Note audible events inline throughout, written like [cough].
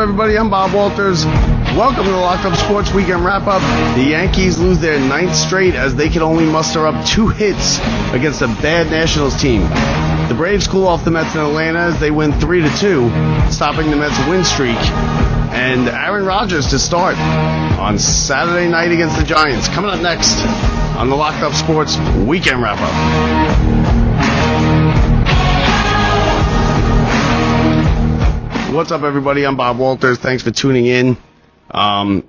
Everybody? I'm Bob Walters. Welcome to the Locked Up Sports Weekend Wrap Up. The Yankees lose their ninth straight as they can only muster up two hits against a bad Nationals team. The Braves cool off the Mets in Atlanta as they win 3 to 2, stopping the Mets win streak. And Aaron Rodgers to start on Saturday night against the Giants. Coming up next on the Locked Up Sports Weekend Wrap Up. What's up, everybody? I'm Bob Walters. Thanks for tuning in. Um,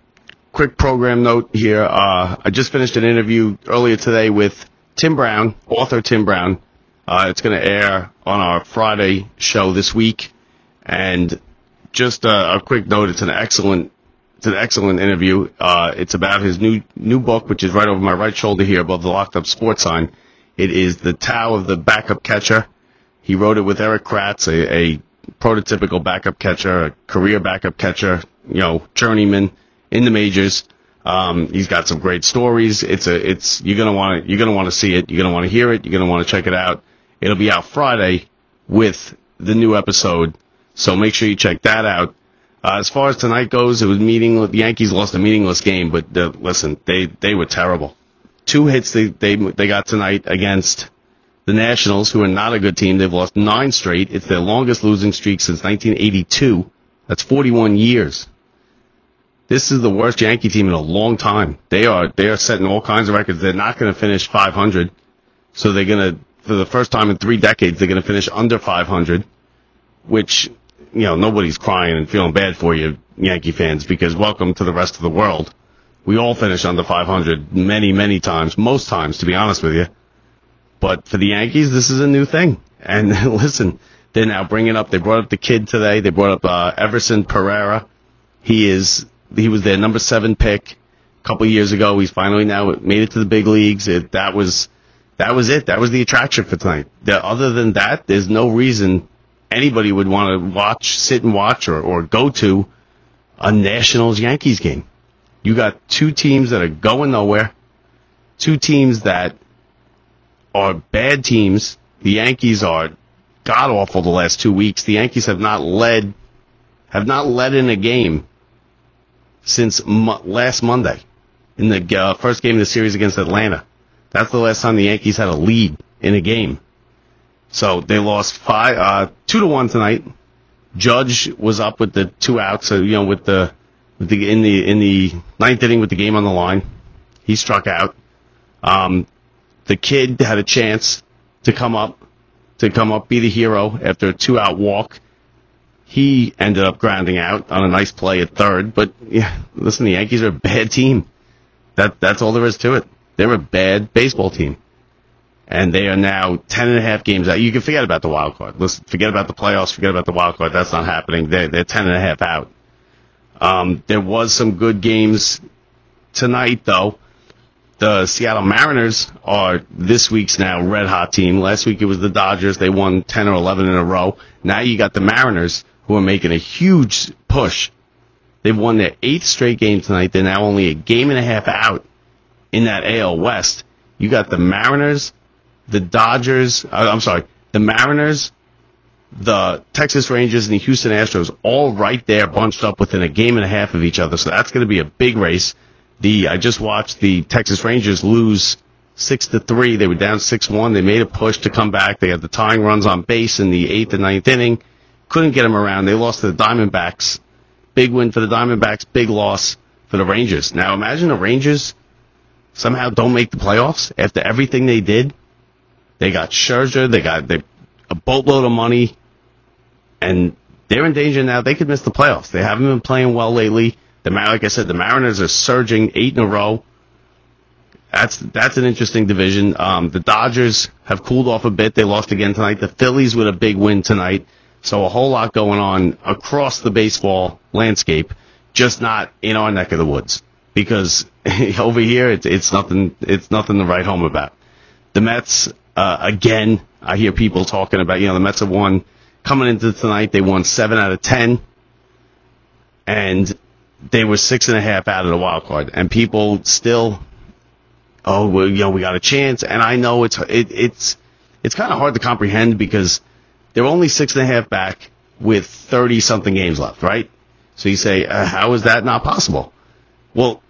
quick program note here. Uh, I just finished an interview earlier today with Tim Brown, author Tim Brown. Uh, it's going to air on our Friday show this week. And just a, a, quick note, it's an excellent, it's an excellent interview. Uh, it's about his new, new book, which is right over my right shoulder here above the locked up sports sign. It is The Tao of the Backup Catcher. He wrote it with Erik Kratz, a, a prototypical backup catcher, a career backup catcher, you know, journeyman in the majors. Um, he's got some great stories. It's a, it's, you're gonna want to, you're gonna want to see it. You're gonna want to hear it. You're gonna want to check it out. It'll be out Friday with the new episode. So make sure you check that out. Uh, as far as tonight goes, it was meaning, the Yankees lost a meaningless game, but uh, listen, they, they were terrible. Two hits they, they, they got tonight against the Nationals, who are not a good team. They've lost nine straight. It's their longest losing streak since 1982. That's 41 years. This is the worst Yankee team in a long time. They are they are setting all kinds of records. They're not going to finish 500, so they're going to for the first time in three decades they're going to finish under 500, which you know nobody's crying and feeling bad for you, Yankee fans, because welcome to the rest of the world. We all finish under 500 many many times, most times to be honest with you. But for the Yankees, this is a new thing. And [laughs] listen, they're now bringing up. They brought up the kid today. They brought up uh, Everson Pereira. He is he was their number seven pick a couple years ago. He's finally now made it to the big leagues. It, that was that was it. That was the attraction for tonight. The, other than that, there's no reason anybody would want to watch, sit and watch, or, or go to a Nationals Yankees game. You got two teams that are going nowhere, two teams that are bad teams. The Yankees are god awful the last two weeks. The Yankees have not led have not led in a game since mo- last Monday in the uh, first game of the series against Atlanta. That's the last time the Yankees had a lead in a game. So they lost five, uh, two to one tonight. Judge was up with the two outs, so, you know, with the, with the, in the, in the ninth inning with the game on the line. He struck out. Um, the kid had a chance to come up, to come up, be the hero after a two out walk. He ended up grounding out on a nice play at third, but yeah, listen, the Yankees are a bad team. That, that's all there is to it. They're a bad baseball team. And they are now ten and a half games out. You can forget about the wild card. Listen, forget about the playoffs, forget about the wild card. That's not happening. They're, they're ten and a half out. Um, there was some good games tonight, though the Seattle Mariners are this week's now red hot team. Last week it was the Dodgers. They won 10 or 11 in a row. Now you got the Mariners who are making a huge push. They've won their eighth straight game tonight. They're now only a game and a half out in that AL West. You got the Mariners, the Dodgers, uh, I'm sorry, the Mariners, the Texas Rangers, and the Houston Astros all right there bunched up within a game and a half of each other. So that's going to be a big race. The I just watched the Texas Rangers lose six to three. They were down six one. They made a push to come back. They had the tying runs on base in the eighth and ninth inning. Couldn't get them around. They lost to the Diamondbacks. Big win for the Diamondbacks. Big loss for the Rangers. Now imagine the Rangers somehow don't make the playoffs after everything they did. They got Scherzer. They got they, a boatload of money, and they're in danger now. They could miss the playoffs. They haven't been playing well lately. The like I said, the Mariners are surging eight in a row. That's that's an interesting division. Um, the Dodgers have cooled off a bit. They lost again tonight. The Phillies with a big win tonight. So a whole lot going on across the baseball landscape, just not in our neck of the woods. Because [laughs] over here, it's it's nothing it's nothing to write home about. The Mets uh, again. I hear people talking about you know the Mets have won coming into tonight. They won seven out of ten, and they were six and a half out of the wild card, and people still, oh, well, you know, we got a chance. And I know it's it, it's it's kind of hard to comprehend because they're only six and a half back with thirty something games left, right? So you say, uh, how is that not possible? Well,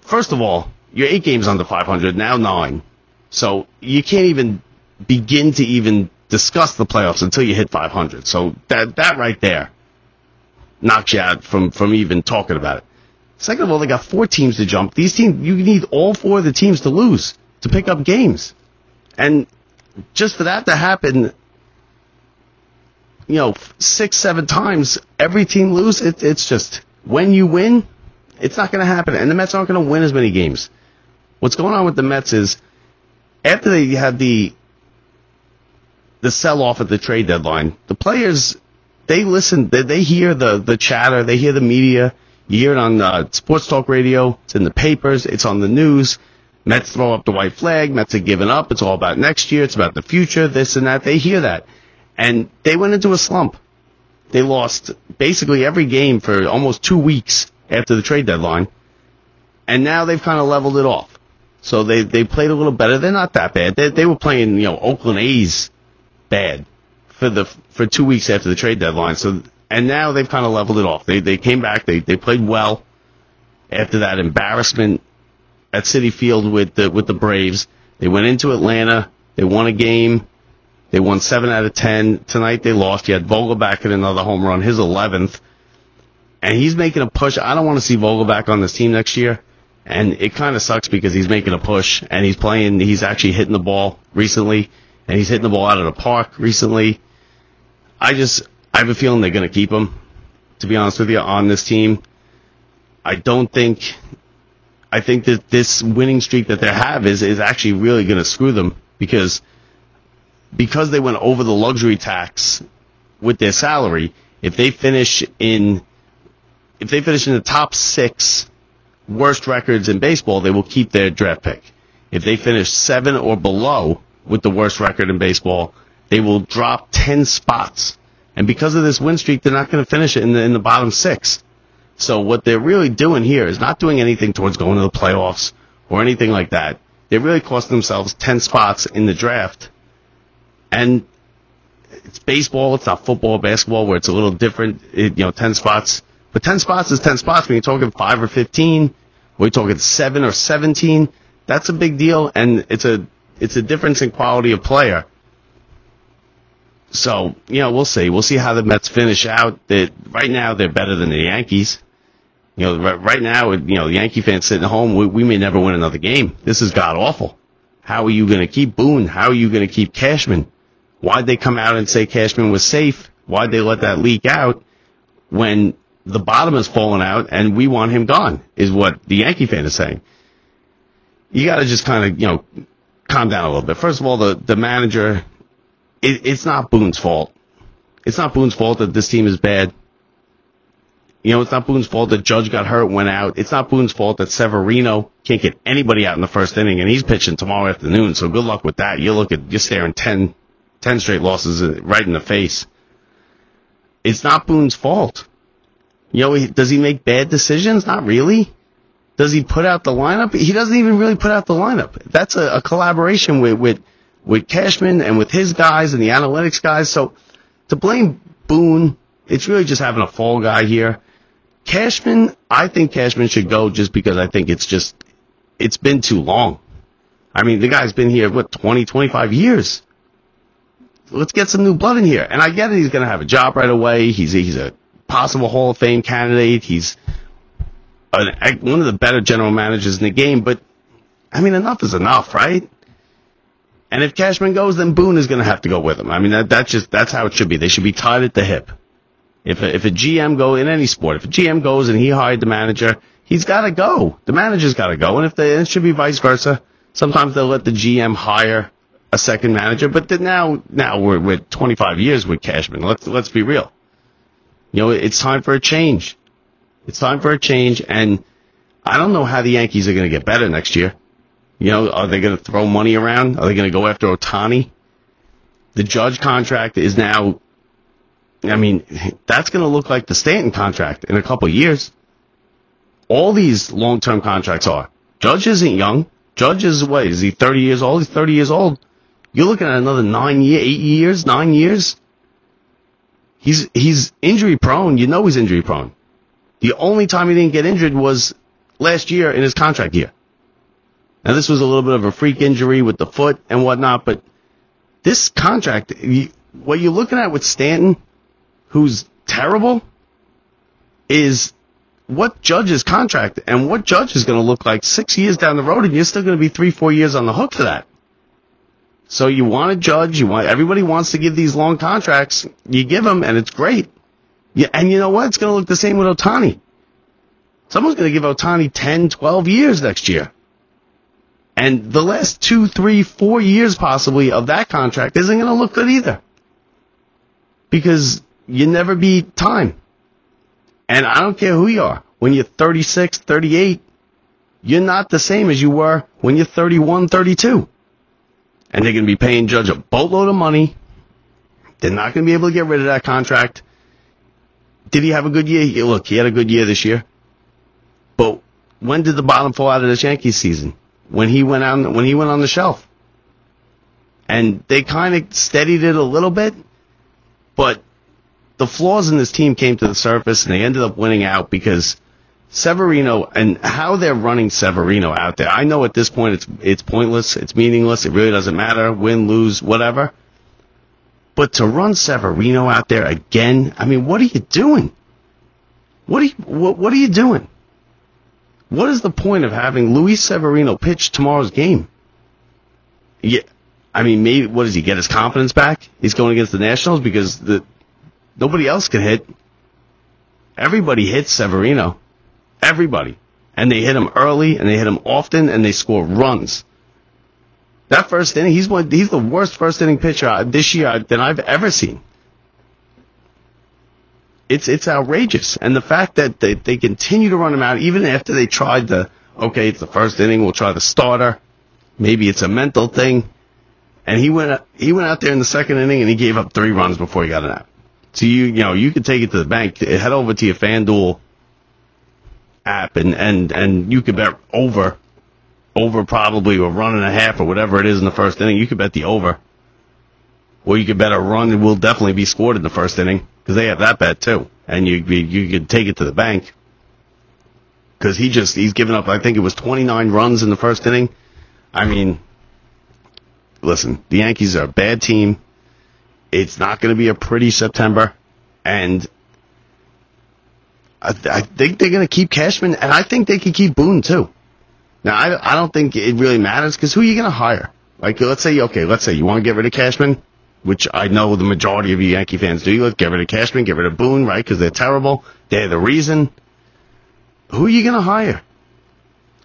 first of all, you're eight games under 500, now nine. So you can't even begin to even discuss the playoffs until you hit 500. So that, that right there knocks you out from, from even talking about it. Second of all, they got four teams to jump. These teams, you need all four of the teams to lose to pick up games. And just for that to happen, you know, six, seven times, every team lose, it, it's just, when you win, it's not going to happen. And the Mets aren't going to win as many games. What's going on with the Mets is, after they had the, the sell off at the trade deadline, the players, they listen, they, they hear the, the chatter, they hear the media, you hear it on uh, sports talk radio, it's in the papers, it's on the news. Mets throw up the white flag, Mets are giving up, it's all about next year, it's about the future, this and that. They hear that. And they went into a slump. They lost basically every game for almost two weeks after the trade deadline. And now they've kind of leveled it off. So they, they played a little better. They're not that bad. They, they were playing, you know, Oakland A's bad for the, for two weeks after the trade deadline. So, and now they've kind of leveled it off. They, they came back. They, they played well after that embarrassment at Citi Field with the, with the Braves. They went into Atlanta. They won a game. They won seven out of ten. Tonight they lost. You had Vogelbach in another home run, his 11th. And he's making a push. I don't want to see Vogelbach on this team next year. And it kind of sucks because he's making a push and he's playing, he's actually hitting the ball recently and he's hitting the ball out of the park recently. I just, I have a feeling they're going to keep him, to be honest with you, on this team. I don't think, I think that this winning streak that they have is, is actually really going to screw them because because they went over the luxury tax with their salary, if they finish in if they finish in the top six worst records in baseball, they will keep their draft pick. If they finish seven or below with the worst record in baseball, they will drop ten spots. And because of this win streak, they're not going to finish it in the in the bottom six. So what they're really doing here is not doing anything towards going to the playoffs or anything like that. They really cost themselves ten spots in the draft and it's baseball. It's not football, basketball, where it's a little different. It, you know, ten spots, but ten spots is ten spots. When you're talking five or fifteen, or you're talking seven or seventeen, that's a big deal, and it's a it's a difference in quality of player. So you know, we'll see. We'll see how the Mets finish out. That right now they're better than the Yankees. You know, right now, you know, the Yankee fans sitting at home, we, we may never win another game. This is god awful. How are you going to keep Boone? How are you going to keep Cashman? Why'd they come out and say Cashman was safe? Why'd they let that leak out when the bottom has fallen out and we want him gone? Is what the Yankee fan is saying. You got to just kind of you know calm down a little bit. First of all, the the manager, it, it's not Boone's fault. It's not Boone's fault that this team is bad. You know, it's not Boone's fault that Judge got hurt, went out. It's not Boone's fault that Severino can't get anybody out in the first inning, and he's pitching tomorrow afternoon. So good luck with that. You look at you're staring 10, 10 straight losses uh, right in the face. It's not Boone's fault. You know, does he make bad decisions? Not really. Does he put out the lineup? He doesn't even really put out the lineup. That's a, a collaboration with, with, with Cashman and with his guys and the analytics guys. So to blame Boone, it's really just having a fall guy here. Cashman, I think Cashman should go just because I think it's just, it's been too long. I mean, the guy's been here, what, 20, 25 years let's get some new blood in here. And I get it. He's going to have a job right away. He's he's a possible Hall of Fame candidate. He's an, one of the better general managers in the game. But I mean, enough is enough, right? And if Cashman goes, then Boone is going to have to go with him. I mean, that, that's just that's how it should be. They should be tied at the hip. If a, if a GM go in any sport, if a GM goes and he hired the manager, he's got to go. The manager's got to go. And if they, it should be vice versa. Sometimes they'll let the GM hire a second manager. But now, now we're with 25 years with Cashman. Let's let's be real. You know, it's time for a change. It's time for a change, and I don't know how the Yankees are going to get better next year. You know, are they going to throw money around? Are they going to go after Ohtani? The Judge contract is now. I mean, that's going to look like the Stanton contract in a couple years. All these long-term contracts are. Judge isn't young. Judge is what? Is he 30 years old? He's 30 years old. You're looking at another nine year, eight years, nine years. He's he's injury prone. You know he's injury prone. The only time he didn't get injured was last year in his contract year. Now this was a little bit of a freak injury with the foot and whatnot, but this contract, what you're looking at with Stanton, who's terrible, is what Judge's contract and what Judge is going to look like six years down the road, and you're still going to be three, four years on the hook for that. So you want a Judge, you want everybody wants to give these long contracts, you give them, and it's great. Yeah, and you know what? It's going to look the same with Ohtani. Someone's going to give Ohtani 10, 12 years next year. And the last two, three, four years possibly of that contract isn't going to look good either. Because you never beat time. And I don't care who you are. When you're 36, 38, you're not the same as you were when you're 31, 32. And they're going to be paying Judge a boatload of money. They're not going to be able to get rid of that contract. Did he have a good year? Look, he had a good year this year. But when did the bottom fall out of this Yankees season? When he went on, when he went on the shelf. And they kind of steadied it a little bit, but the flaws in this team came to the surface and they ended up winning out because Severino and how they're running Severino out there. I know at this point it's it's pointless, it's meaningless, it really doesn't matter, win, lose, whatever. But to run Severino out there again, I mean, what are you doing? What are you, what, what are you doing? What is the point of having Luis Severino pitch tomorrow's game? Yeah, I mean, maybe what does he get his confidence back? He's going against the Nationals because the nobody else can hit. Everybody hits Severino, everybody, and they hit him early and they hit him often and they score runs. That first inning, he's one, he's the worst first inning pitcher uh, this year uh, than I've ever seen it's it's outrageous. And the fact that they, they continue to run him out even after they tried the okay, it's the first inning, we'll try the starter. Maybe it's a mental thing. And he went he went out there in the second inning and he gave up three runs before he got an out. So you you know you could take it to the bank. Head over to your FanDuel app and and and you could bet over over probably a run and a half or whatever it is in the first inning. You could bet the over. Or you could bet a run will definitely be scored in the first inning because they have that bet too, and you you could take it to the bank because he just he's given up. I think it was 29 runs in the first inning. I mean, listen, the Yankees are a bad team. It's not going to be a pretty September, and I, I think they're going to keep Cashman, and I think they can keep Boone too. Now, I, I don't think it really matters because who are you going to hire? Like, let's say, okay, let's say you want to get rid of Cashman which I know the majority of you Yankee fans do. Let's get rid of Cashman, get rid of Boone, right? Because they're terrible. They're the reason. Who are you going to hire?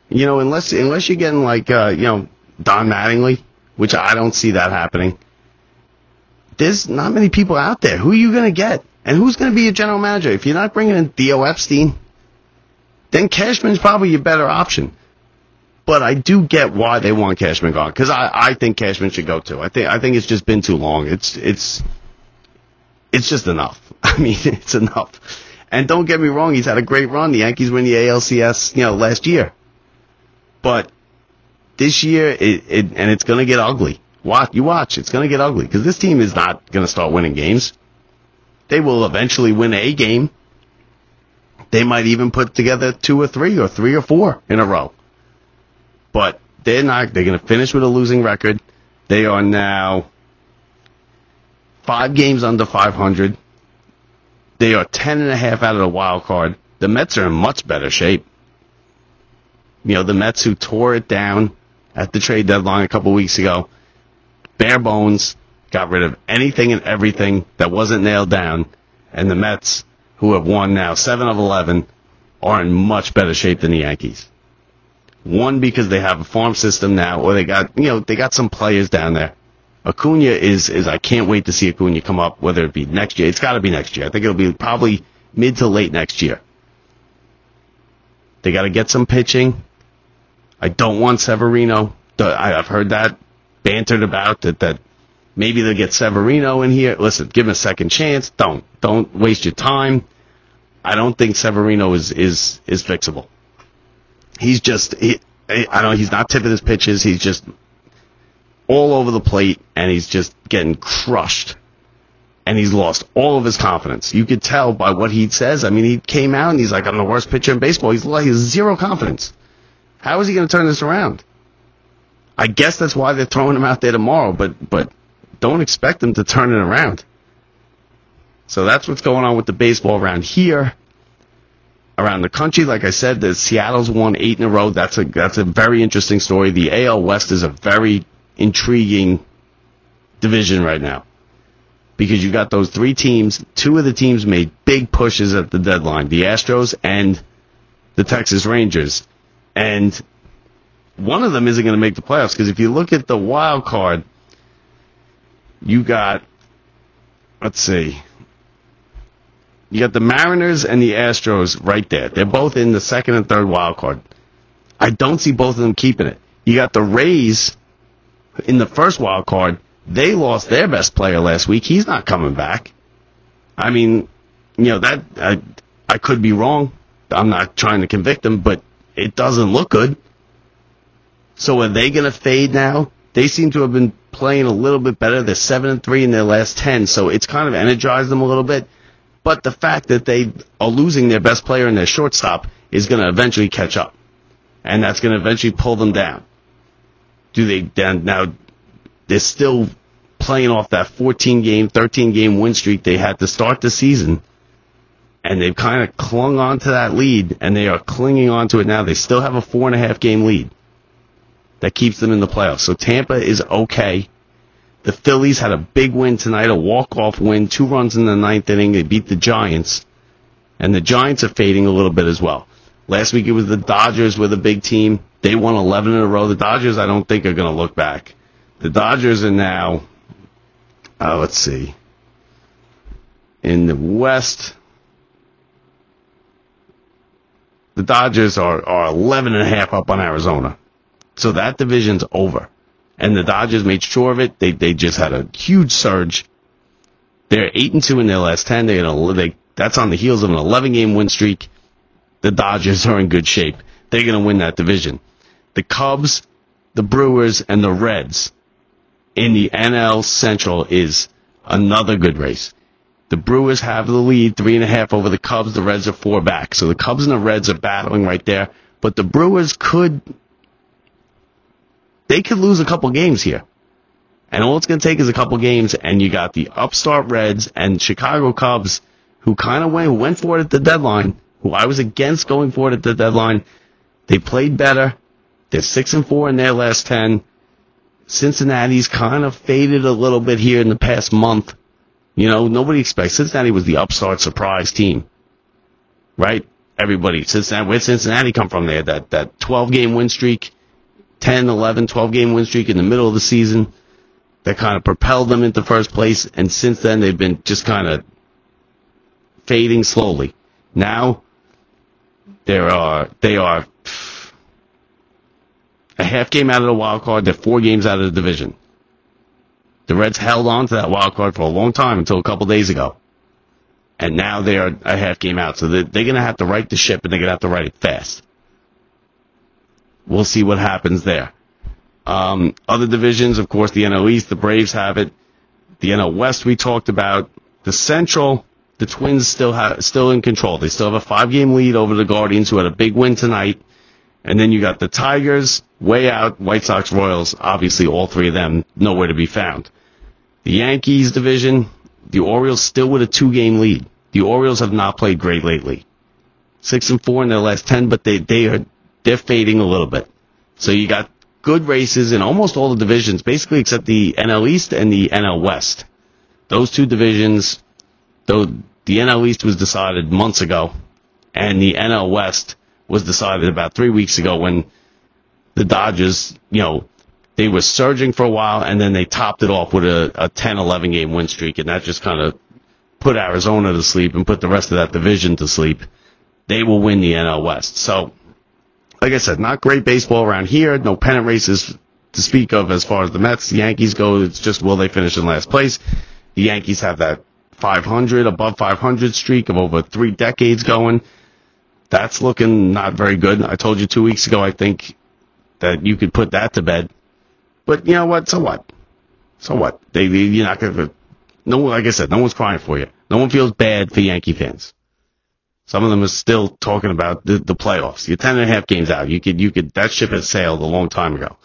You know, unless unless you're getting like uh, you know Don Mattingly, which I don't see that happening. There's not many people out there. Who are you going to get? And who's going to be your general manager? If you're not bringing in Theo Epstein, then Cashman's probably your better option but I do get why they want Cashman gone because I, I think Cashman should go too. I think I think it's just been too long. It's it's it's just enough. [laughs] I mean, it's enough. And don't get me wrong, he's had a great run. The Yankees win the ALCS, you know, last year. But this year, it, it and it's going to get ugly. Watch, you watch, it's going to get ugly because this team is not going to start winning games. They will eventually win a game. They might even put together two or three or three or four in a row but they're not. They're going to finish with a losing record. They are now five games under 500. They are ten and a half out of the wild card. The Mets are in much better shape. You know, the Mets who tore it down at the trade deadline a couple weeks ago, bare bones, got rid of anything and everything that wasn't nailed down, and the Mets, who have won now seven of eleven, are in much better shape than the Yankees. One because they have a farm system now, or they got you know they got some players down there. Acuna is is I can't wait to see Acuna come up, whether it be next year. It's got to be next year. I think it'll be probably mid to late next year. They got to get some pitching. I don't want Severino. I've heard that bantered about that that maybe they'll get Severino in here. Listen, give him a second chance. Don't don't waste your time. I don't think Severino is is is fixable he's just he, I don't he's not tipping his pitches. He's just all over the plate, and he's just getting crushed. and he's lost all of his confidence. You could tell by what he says. I mean, he came out and he's like, I'm the worst pitcher in baseball. He's like, he has zero confidence. How is he going to turn this around? I guess that's why they're throwing him out there tomorrow, but, but don't expect him to turn it around. So that's what's going on with the baseball around here. Around the country, like I said, the Seattle's won eight in a row. That's a that's a very interesting story. The AL West is a very intriguing division right now because you got those three teams. Two of the teams made big pushes at the deadline: the Astros and the Texas Rangers, and one of them isn't going to make the playoffs because if you look at the wild card, you got let's see. You got the Mariners and the Astros right there. They're both in the second and third wild card. I don't see both of them keeping it. You got the Rays in the first wild card. They lost their best player last week. He's not coming back. I mean, you know that I I could be wrong. I'm not trying to convict them, but it doesn't look good. So are they going to fade now? They seem to have been playing a little bit better. They're seven and three in their last ten, so it's kind of energized them a little bit. But the fact that they are losing their best player and their shortstop is going to eventually catch up. And that's going to eventually pull them down. Do they then now they're still playing off that 14 game, 13 game win streak they had to start the season. And they've kind of clung on to that lead and they are clinging on to it now. They still have a four and a half game lead that keeps them in the playoffs. So Tampa is okay. The Phillies had a big win tonight, a walk-off win, two runs in the ninth inning. They beat the Giants, and the Giants are fading a little bit as well. Last week it was the Dodgers with a big team. They won 11 in a row. The Dodgers, I don't think, are going to look back. The Dodgers are now, uh, let's see, in the West. The Dodgers are, are 11 and a half up on Arizona. So that division's over and the Dodgers made sure of it. They they just had a huge surge. They're eight and two in their last ten. Gonna they that's on the heels of an 11 game win streak. The Dodgers are in good shape. They're gonna win that division. The Cubs, the Brewers, and the Reds in the NL Central is another good race. The Brewers have the lead, three and a half over the Cubs. The Reds are four back. So the Cubs and the Reds are battling right there. But the Brewers could they could lose a couple games here. And all it's going to take is a couple games, and you got the upstart Reds and Chicago Cubs, who kind of went, went for it at the deadline, who I was against going for it at the deadline. They played better. They're six and four in their last ten. Cincinnati's kind of faded a little bit here in the past month. You know, nobody expects Cincinnati was the upstart surprise team, right? Everybody, Cincinnati, where Cincinnati come from? There, that that 12 game win streak 10, 11, 12 game win streak in the middle of the season that kind of propelled them into first place. And since then, they've been just kind of fading slowly. Now, there are, they are a half game out of the wild card. They're four games out of the division. The Reds held on to that wild card for a long time until a couple days ago. And now they're a half game out. So they're, they're going to have to right the ship and they're going to have to right it fast. We'll see what happens there. Um, other divisions, of course, the NL East, the Braves have it. The NL West we talked about. The Central, the Twins still have still in control. They still have a five game lead over the Guardians, who had a big win tonight. And then you got the Tigers way out, White Sox, Royals. Obviously, all three of them nowhere to be found. The Yankees division, the Orioles still with a two game lead. The Orioles have not played great lately. Six and four in their last ten, but they they are they're fading a little bit. So you got good races in almost all the divisions, basically except the NL East and the NL West. Those two divisions, though the NL East was decided months ago, and the NL West was decided about three weeks ago when the Dodgers, you know, they were surging for a while and then they topped it off with a, a 10, 11 game win streak and that just kind of put Arizona to sleep and put the rest of that division to sleep. They will win the NL West. So like I said, not great baseball around here. No pennant races to speak of as far as the Mets, the Yankees go. It's just will they finish in last place? The Yankees have that 500, above 500 streak of over three decades going. That's looking not very good. I told you two weeks ago, I think that you could put that to bed. But you know what? So what? So what? They, you're not to no like I said, no one's crying for you. No one feels bad for Yankee fans. Some of them are still talking about the, the playoffs. You're ten and a half games out. You could, you could, that ship has sailed a long time ago.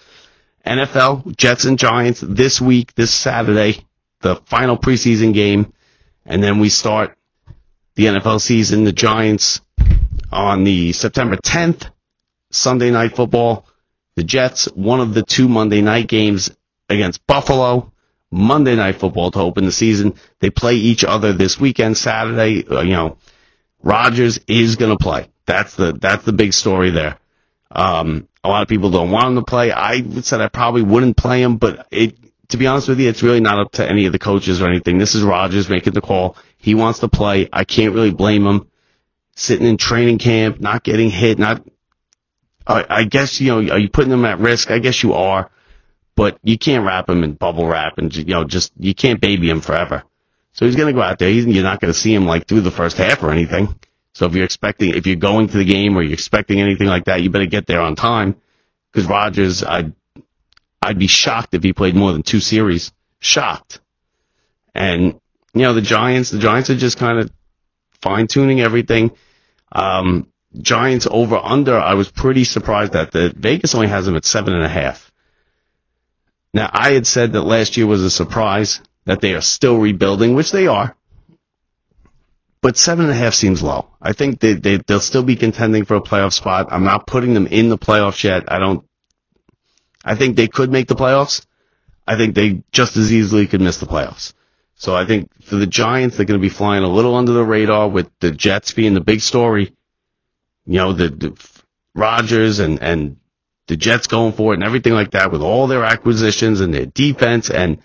NFL, Jets and Giants this week, this Saturday, the final preseason game. And then we start the NFL season, the Giants on the September 10th, Sunday night football. The Jets, one of the two Monday night games against Buffalo. Monday night football to open the season. They play each other this weekend, Saturday. Uh, you know, Rodgers is going to play. That's the that's the big story there. Um, a lot of people don't want him to play. I said I probably wouldn't play him, but it, to be honest with you, it's really not up to any of the coaches or anything. This is Rodgers making the call. He wants to play. I can't really blame him. Sitting in training camp, not getting hit, not. I, I guess you know, are you putting him at risk? I guess you are, but you can't wrap him in bubble wrap and you know, just you can't baby him forever. So he's going to go out there. He's, you're not going to see him like through the first half or anything. So if you're expecting, if you're going to the game or you're expecting anything like that, you better get there on time. Because Rodgers, I'd, I'd be shocked if he played more than two series. Shocked. And, you know, the Giants, the Giants are just kind of fine tuning everything. Um, Giants over under, I was pretty surprised that the Vegas only has them at seven and a half. Now I had said that last year was a surprise that they are still rebuilding, which they are but seven and a half seems low. I think they, they they'll still be contending for a playoff spot. I'm not putting them in the playoffs yet. I don't. I think they could make the playoffs. I think they just as easily could miss the playoffs. So I think for the Giants, they're going to be flying a little under the radar with the Jets being the big story. You know, the, the Rodgers and and the Jets going for it and everything like that with all their acquisitions and their defense and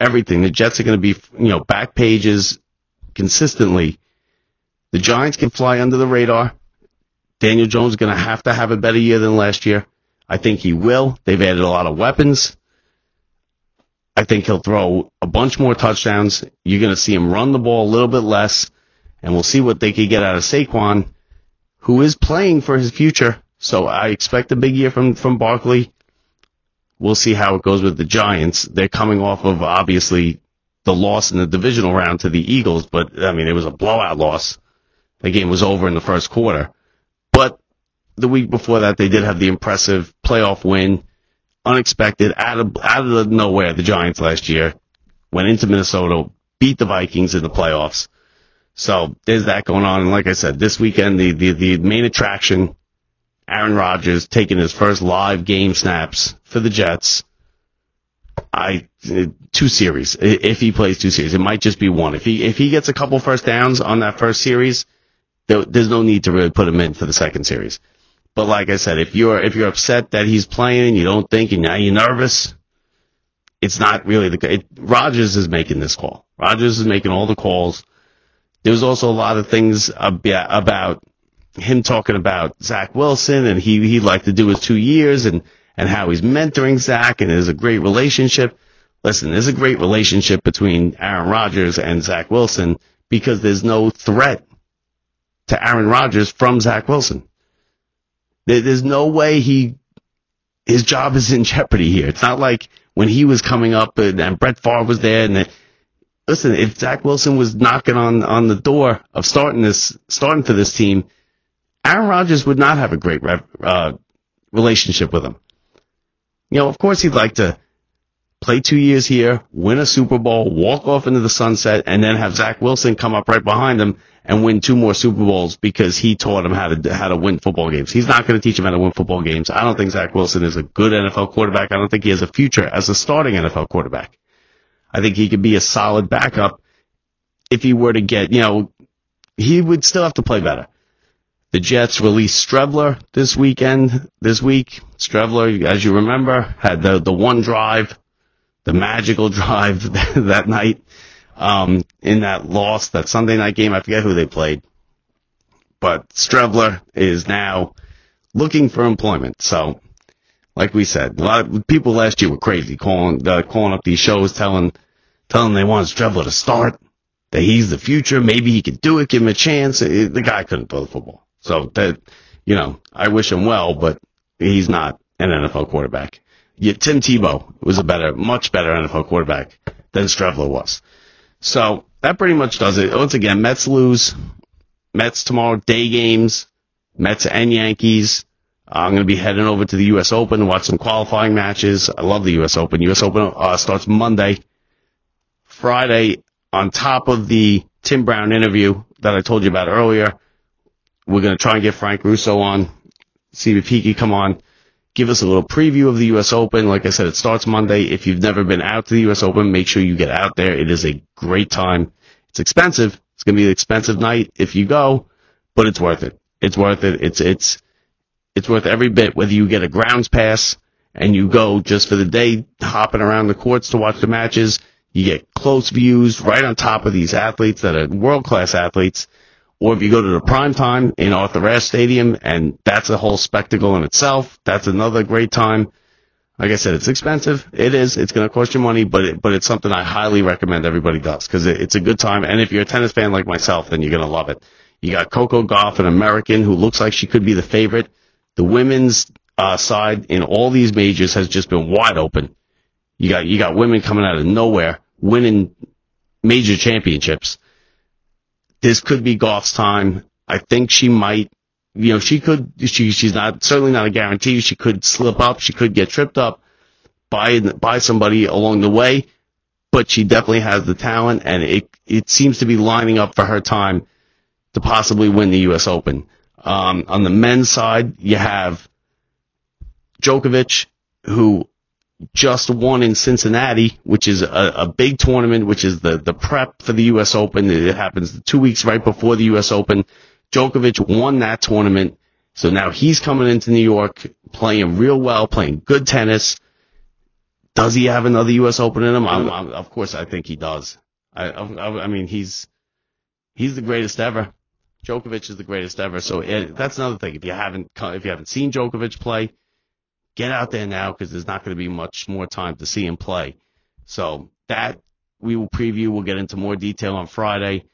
everything. The Jets are going to be, you know, back pages consistently the Giants can fly under the radar. Daniel Jones is going to have to have a better year than last year. I think he will. They've added a lot of weapons. I think he'll throw a bunch more touchdowns. You're going to see him run the ball a little bit less, and we'll see what they can get out of Saquon, who is playing for his future. So I expect a big year from from Barkley. We'll see how it goes with the Giants. They're coming off of obviously the loss in the divisional round to the Eagles, but I mean it was a blowout loss. The game was over in the first quarter. But the week before that, they did have the impressive playoff win, unexpected, out of, out of nowhere, the Giants last year went into Minnesota, beat the Vikings in the playoffs. So there's that going on. And like I said, this weekend, the, the, the main attraction, Aaron Rodgers taking his first live game snaps for the Jets. I two series. If he plays two series, it might just be one. If he if he gets a couple first downs on that first series, there, there's no need to really put him in for the second series. But like I said, if you're if you're upset that he's playing you don't think and now you're nervous, it's not really the it, Rodgers is making this call. Rodgers is making all the calls. There's also a lot of things about him talking about Zach Wilson and he he'd like to do his two years and and how he's mentoring Zach and there's a great relationship. Listen, there's a great relationship between Aaron Rodgers and Zach Wilson because there's no threat to Aaron Rodgers from Zach Wilson. There's no way he, his job is in [laughs] jeopardy here. It's not like when he was coming up and, and Brett Favre was there and listen, if Zach Wilson was knocking on, on the door of starting this, starting for this team, Aaron Rodgers would not have a great uh, relationship with him. You know, of course he'd like to play two years here, win a Super Bowl, walk off into the sunset, and then have Zach Wilson come up right behind him and win two more Super Bowls because he taught him how to how to win football games. He's not going to teach him how to win football games. I don't think Zach Wilson is a good NFL quarterback. I don't think he has a future as a starting NFL quarterback. I think he could be a solid backup if he were to get, you know, he would still have to play better. The Jets released Streveler this weekend, this week. Streveler, as you remember, had the, the one drive, the magical [laughs] drive that night um, in that loss, that Sunday night game. I forget who they played, but Streveler is now looking for employment. So, like we said, a lot of people last year were crazy calling uh, calling up these shows, telling telling they want Streveler to start, that he's the future, maybe he could do it, give him a chance. It, the guy couldn't throw the football. So that, you know, I wish him well, but he's not an NFL quarterback. Yeah, Tim Tebow was a better, much better NFL quarterback than Streveler was. So that pretty much does it. Once again, Mets lose. Mets tomorrow, day games. Mets and Yankees. I'm going to be heading over to the U.S. Open to watch some qualifying matches. I love the U.S. Open. U.S. Open uh, starts Monday. Friday, on top of the Tim Brown interview that I told you about earlier, we're going to try and get Frank Russo on, see if he can come on, give us a little preview of the U.S. Open. Like I said, it starts Monday. If you've never been out to the U.S. Open, make sure you get out there. It is a great time. It's expensive. It's going to be an expensive night if you go, but it's worth it. It's worth it. It's, it's, it's worth every bit, whether you get a grounds pass and you go just for the day hopping around the courts to watch the matches. You get close views right on top of these athletes that are world class athletes. Or if you go to the prime time in Arthur Ashe Stadium and that's a whole spectacle in itself, that's another great time. Like I said, it's expensive. It is. It's going to cost you money, but it, but it's something I highly recommend everybody does because it, it's a good time. And if you're a tennis fan like myself, then you're going to love it. You got Coco Gauff, an American who looks like she could be the favorite. The women's uh, side in all these majors has just been wide open. You got you got women coming out of nowhere winning major championships. This could be Gauff's time. I think she might. You know, she could. She she's not certainly not a guarantee. She could slip up. She could get tripped up by by somebody along the way. But she definitely has the talent, and it it seems to be lining up for her time to possibly win the U.S. Open. Um, on the men's side, you have Djokovic, who just won in Cincinnati, which is a, a big tournament, which is the, the prep for the U.S. Open. It happens two weeks right before the U.S. Open. Djokovic won that tournament. So now he's coming into New York playing real well, playing good tennis. Does he have another U.S. Open in him? I'm, I'm, of course, I think he does. I, I, I mean, he's, he's the greatest ever. Djokovic is the greatest ever. So it, that's another thing. If you haven't if you haven't seen Djokovic play, get out there now because there's not going to be much more time to see him play. So that we will preview. We'll get into more detail on Friday.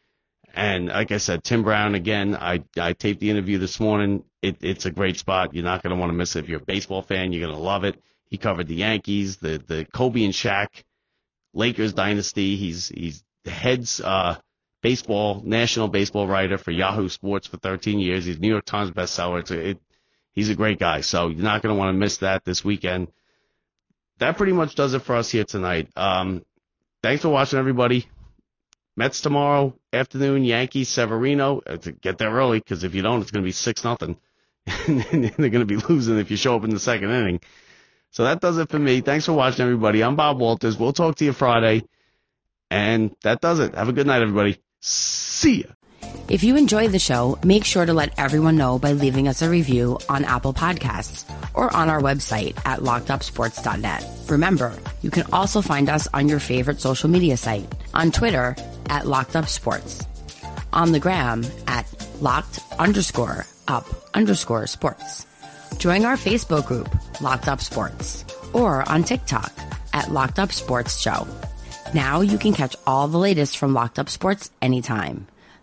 And like I said, Tim Brown again. I I taped the interview this morning. It, it's a great spot. You're not going to want to miss it. If you're a baseball fan, you're going to love it. He covered the Yankees, the the Kobe and Shaq Lakers dynasty. He's he's the heads uh, baseball national baseball writer for Yahoo Sports for 13 years. He's New York Times bestseller. It's a, it, he's a great guy. So you're not going to want to miss that this weekend. That pretty much does it for us here tonight. Um, thanks for watching, everybody. Mets tomorrow afternoon. Yankees Severino. Uh, get there early because if you don't, it's going to be six nothing. [laughs] and they're going to be losing if you show up in the second inning. So that does it for me. Thanks for watching, everybody. I'm Bob Walters. We'll talk to you Friday. And that does it. Have a good night, everybody. See ya. If you enjoyed the show, make sure to let everyone know by leaving us a review on Apple Podcasts or on our website at lockedupsports.net. Remember, you can also find us on your favorite social media site, on Twitter at lockedupsports, on the gram at locked underscore up underscore sports. Join our Facebook group, Locked Up Sports, or on TikTok at Locked Up Sports Show. Now you can catch all the latest from Locked Up Sports anytime.